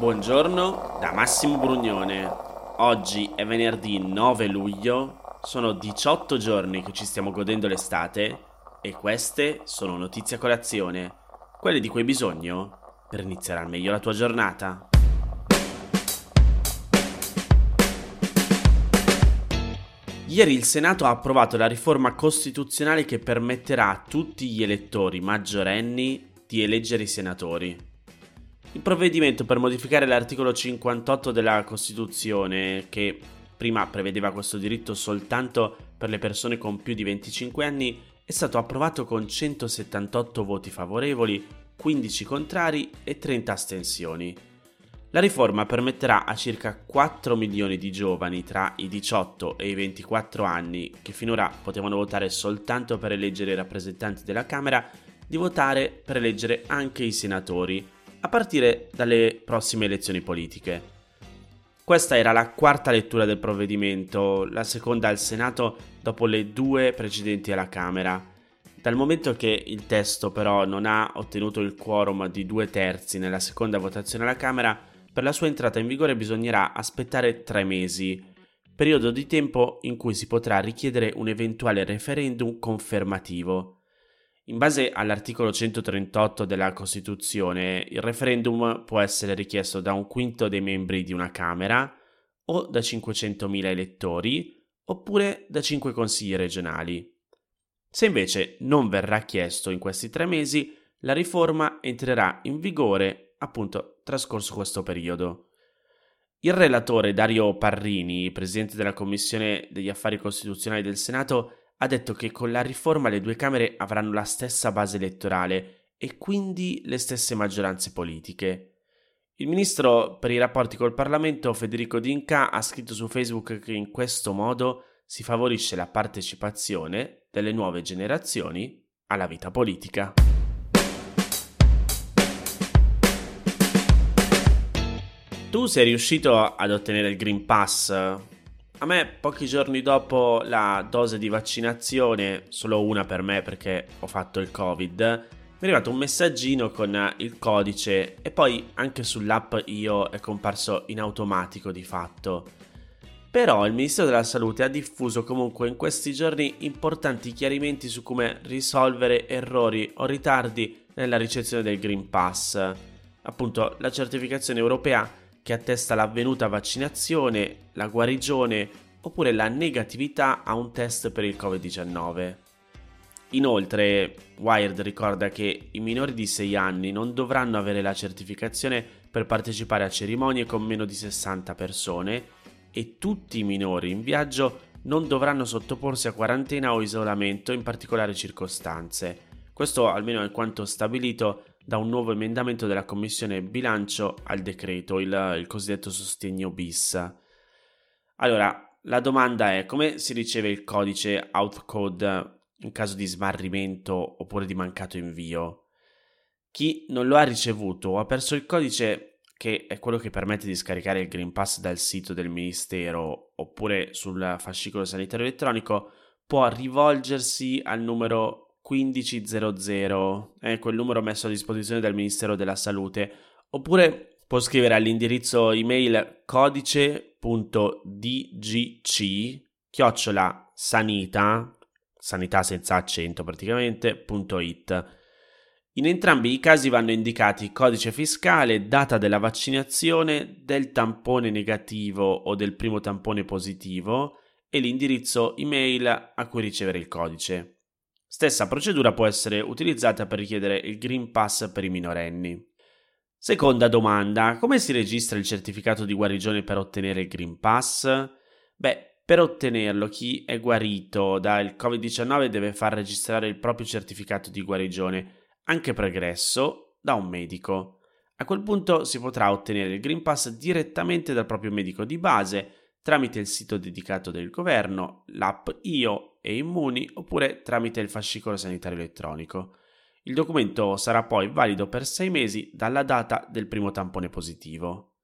Buongiorno da Massimo Brugnone. Oggi è venerdì 9 luglio, sono 18 giorni che ci stiamo godendo l'estate e queste sono notizie a colazione, quelle di cui hai bisogno per iniziare al meglio la tua giornata. Ieri il Senato ha approvato la riforma costituzionale che permetterà a tutti gli elettori maggiorenni di eleggere i senatori. Il provvedimento per modificare l'articolo 58 della Costituzione, che prima prevedeva questo diritto soltanto per le persone con più di 25 anni, è stato approvato con 178 voti favorevoli, 15 contrari e 30 astensioni. La riforma permetterà a circa 4 milioni di giovani tra i 18 e i 24 anni, che finora potevano votare soltanto per eleggere i rappresentanti della Camera, di votare per eleggere anche i senatori a partire dalle prossime elezioni politiche. Questa era la quarta lettura del provvedimento, la seconda al Senato dopo le due precedenti alla Camera. Dal momento che il testo però non ha ottenuto il quorum di due terzi nella seconda votazione alla Camera, per la sua entrata in vigore bisognerà aspettare tre mesi, periodo di tempo in cui si potrà richiedere un eventuale referendum confermativo. In base all'articolo 138 della Costituzione, il referendum può essere richiesto da un quinto dei membri di una Camera o da 500.000 elettori oppure da 5 consigli regionali. Se invece non verrà chiesto in questi tre mesi, la riforma entrerà in vigore appunto trascorso questo periodo. Il relatore Dario Parrini, presidente della Commissione degli Affari Costituzionali del Senato, ha detto che con la riforma le due Camere avranno la stessa base elettorale e quindi le stesse maggioranze politiche. Il ministro per i rapporti col Parlamento Federico D'Inca ha scritto su Facebook che in questo modo si favorisce la partecipazione delle nuove generazioni alla vita politica. Tu sei riuscito ad ottenere il Green Pass a me, pochi giorni dopo la dose di vaccinazione, solo una per me perché ho fatto il Covid, mi è arrivato un messaggino con il codice e poi anche sull'app io è comparso in automatico di fatto. Però il Ministero della Salute ha diffuso comunque in questi giorni importanti chiarimenti su come risolvere errori o ritardi nella ricezione del Green Pass. Appunto, la certificazione europea che attesta l'avvenuta vaccinazione, la guarigione oppure la negatività a un test per il Covid-19. Inoltre, Wired ricorda che i minori di 6 anni non dovranno avere la certificazione per partecipare a cerimonie con meno di 60 persone e tutti i minori in viaggio non dovranno sottoporsi a quarantena o isolamento in particolari circostanze. Questo almeno è quanto stabilito da un nuovo emendamento della Commissione Bilancio al decreto, il, il cosiddetto sostegno bis. Allora, la domanda è come si riceve il codice outcode in caso di smarrimento oppure di mancato invio? Chi non lo ha ricevuto o ha perso il codice, che è quello che permette di scaricare il Green Pass dal sito del Ministero oppure sul fascicolo sanitario elettronico, può rivolgersi al numero 1500, è quel numero messo a disposizione dal Ministero della Salute, oppure può scrivere all'indirizzo email codice.dgc chiocciola sanita, sanità senza accento praticamente, .it. In entrambi i casi vanno indicati codice fiscale, data della vaccinazione, del tampone negativo o del primo tampone positivo e l'indirizzo email a cui ricevere il codice. Stessa procedura può essere utilizzata per richiedere il Green Pass per i minorenni. Seconda domanda, come si registra il certificato di guarigione per ottenere il Green Pass? Beh, per ottenerlo chi è guarito dal Covid-19 deve far registrare il proprio certificato di guarigione, anche pregresso, da un medico. A quel punto si potrà ottenere il Green Pass direttamente dal proprio medico di base tramite il sito dedicato del governo, l'app Io e Immuni oppure tramite il fascicolo sanitario elettronico. Il documento sarà poi valido per sei mesi dalla data del primo tampone positivo.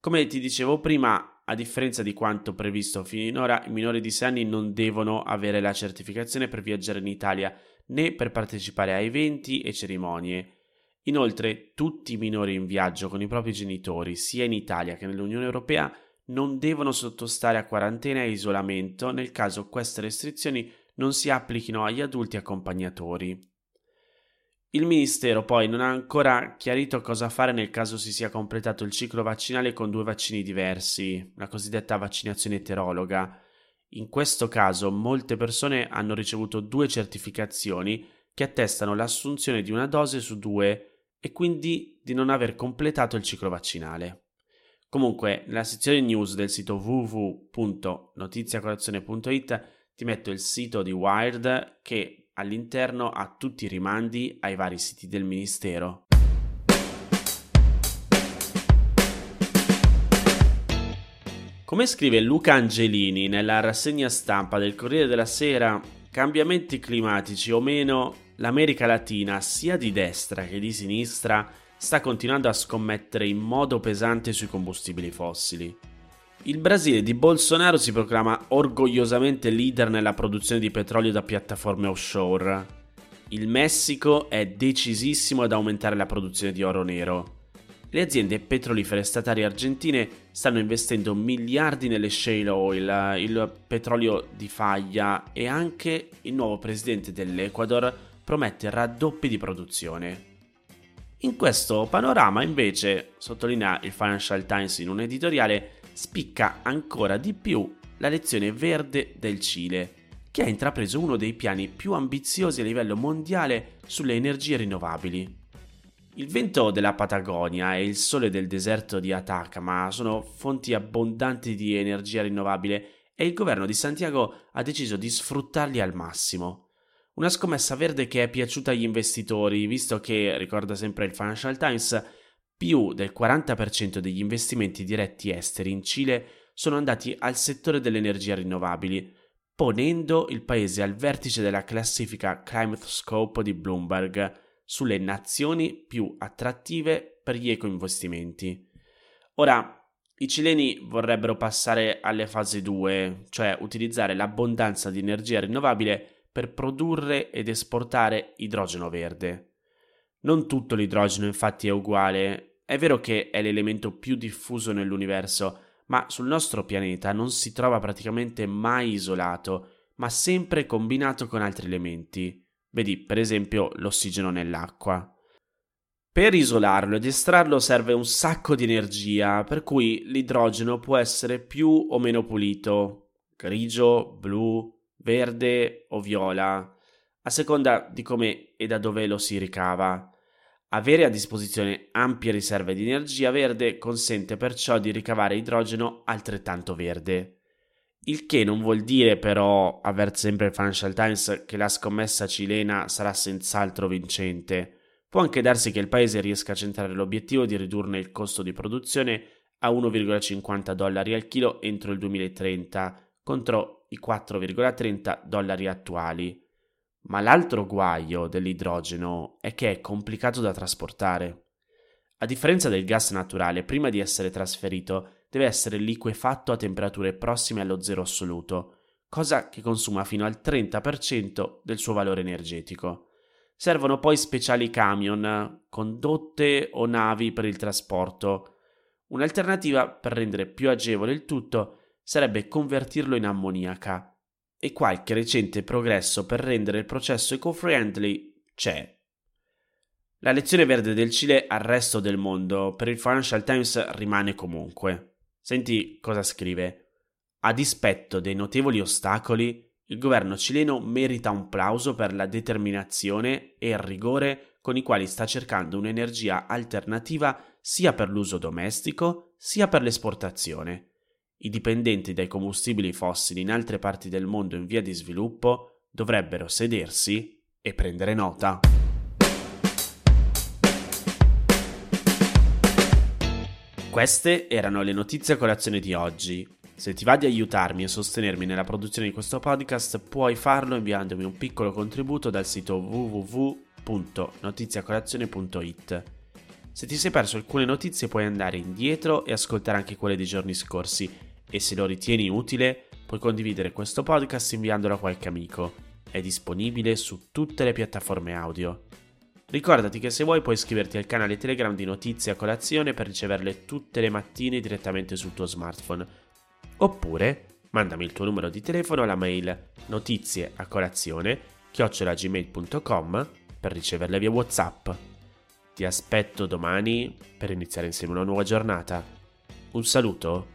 Come ti dicevo prima, a differenza di quanto previsto finora, i minori di 6 anni non devono avere la certificazione per viaggiare in Italia né per partecipare a eventi e cerimonie. Inoltre, tutti i minori in viaggio con i propri genitori, sia in Italia che nell'Unione Europea, non devono sottostare a quarantena e isolamento nel caso queste restrizioni non si applichino agli adulti accompagnatori. Il Ministero poi non ha ancora chiarito cosa fare nel caso si sia completato il ciclo vaccinale con due vaccini diversi, la cosiddetta vaccinazione eterologa. In questo caso molte persone hanno ricevuto due certificazioni che attestano l'assunzione di una dose su due e quindi di non aver completato il ciclo vaccinale. Comunque, nella sezione news del sito www.notiziacolazione.it ti metto il sito di Wired che all'interno ha tutti i rimandi ai vari siti del Ministero. Come scrive Luca Angelini nella rassegna stampa del Corriere della Sera, cambiamenti climatici o meno, l'America Latina, sia di destra che di sinistra, sta continuando a scommettere in modo pesante sui combustibili fossili. Il Brasile di Bolsonaro si proclama orgogliosamente leader nella produzione di petrolio da piattaforme offshore. Il Messico è decisissimo ad aumentare la produzione di oro nero. Le aziende petrolifere statali argentine stanno investendo miliardi nelle shale oil, il petrolio di faglia e anche il nuovo presidente dell'Ecuador promette raddoppi di produzione. In questo panorama, invece, sottolinea il Financial Times in un editoriale, spicca ancora di più la lezione verde del Cile, che ha intrapreso uno dei piani più ambiziosi a livello mondiale sulle energie rinnovabili. Il vento della Patagonia e il sole del deserto di Atacama sono fonti abbondanti di energia rinnovabile e il governo di Santiago ha deciso di sfruttarli al massimo. Una scommessa verde che è piaciuta agli investitori, visto che, ricorda sempre il Financial Times, più del 40% degli investimenti diretti esteri in Cile sono andati al settore delle energie rinnovabili, ponendo il paese al vertice della classifica Climate Scope di Bloomberg sulle nazioni più attrattive per gli ecoinvestimenti. Ora, i cileni vorrebbero passare alle fasi 2, cioè utilizzare l'abbondanza di energia rinnovabile per produrre ed esportare idrogeno verde. Non tutto l'idrogeno infatti è uguale, è vero che è l'elemento più diffuso nell'universo, ma sul nostro pianeta non si trova praticamente mai isolato, ma sempre combinato con altri elementi. Vedi per esempio l'ossigeno nell'acqua. Per isolarlo ed estrarlo serve un sacco di energia, per cui l'idrogeno può essere più o meno pulito, grigio, blu, verde o viola, a seconda di come e da dove lo si ricava. Avere a disposizione ampie riserve di energia verde consente perciò di ricavare idrogeno altrettanto verde. Il che non vuol dire però, avverte sempre il Financial Times, che la scommessa cilena sarà senz'altro vincente. Può anche darsi che il paese riesca a centrare l'obiettivo di ridurne il costo di produzione a 1,50 dollari al chilo entro il 2030 contro i 4,30 dollari attuali. Ma l'altro guaio dell'idrogeno è che è complicato da trasportare. A differenza del gas naturale, prima di essere trasferito, deve essere liquefatto a temperature prossime allo zero assoluto, cosa che consuma fino al 30% del suo valore energetico. Servono poi speciali camion, condotte o navi per il trasporto. Un'alternativa per rendere più agevole il tutto sarebbe convertirlo in ammoniaca, e qualche recente progresso per rendere il processo eco-friendly c'è. La lezione verde del Cile al resto del mondo per il Financial Times rimane comunque. Senti cosa scrive. A dispetto dei notevoli ostacoli, il governo cileno merita un plauso per la determinazione e il rigore con i quali sta cercando un'energia alternativa sia per l'uso domestico sia per l'esportazione i dipendenti dai combustibili fossili in altre parti del mondo in via di sviluppo dovrebbero sedersi e prendere nota. Queste erano le notizie a colazione di oggi. Se ti va di aiutarmi e sostenermi nella produzione di questo podcast, puoi farlo inviandomi un piccolo contributo dal sito www.notiziacolazione.it. Se ti sei perso alcune notizie puoi andare indietro e ascoltare anche quelle dei giorni scorsi e se lo ritieni utile puoi condividere questo podcast inviandolo a qualche amico. È disponibile su tutte le piattaforme audio. Ricordati che se vuoi puoi iscriverti al canale Telegram di Notizie a Colazione per riceverle tutte le mattine direttamente sul tuo smartphone. Oppure mandami il tuo numero di telefono alla mail notizie a colazione chiocciolagmail.com per riceverle via WhatsApp. Ti aspetto domani per iniziare insieme una nuova giornata. Un saluto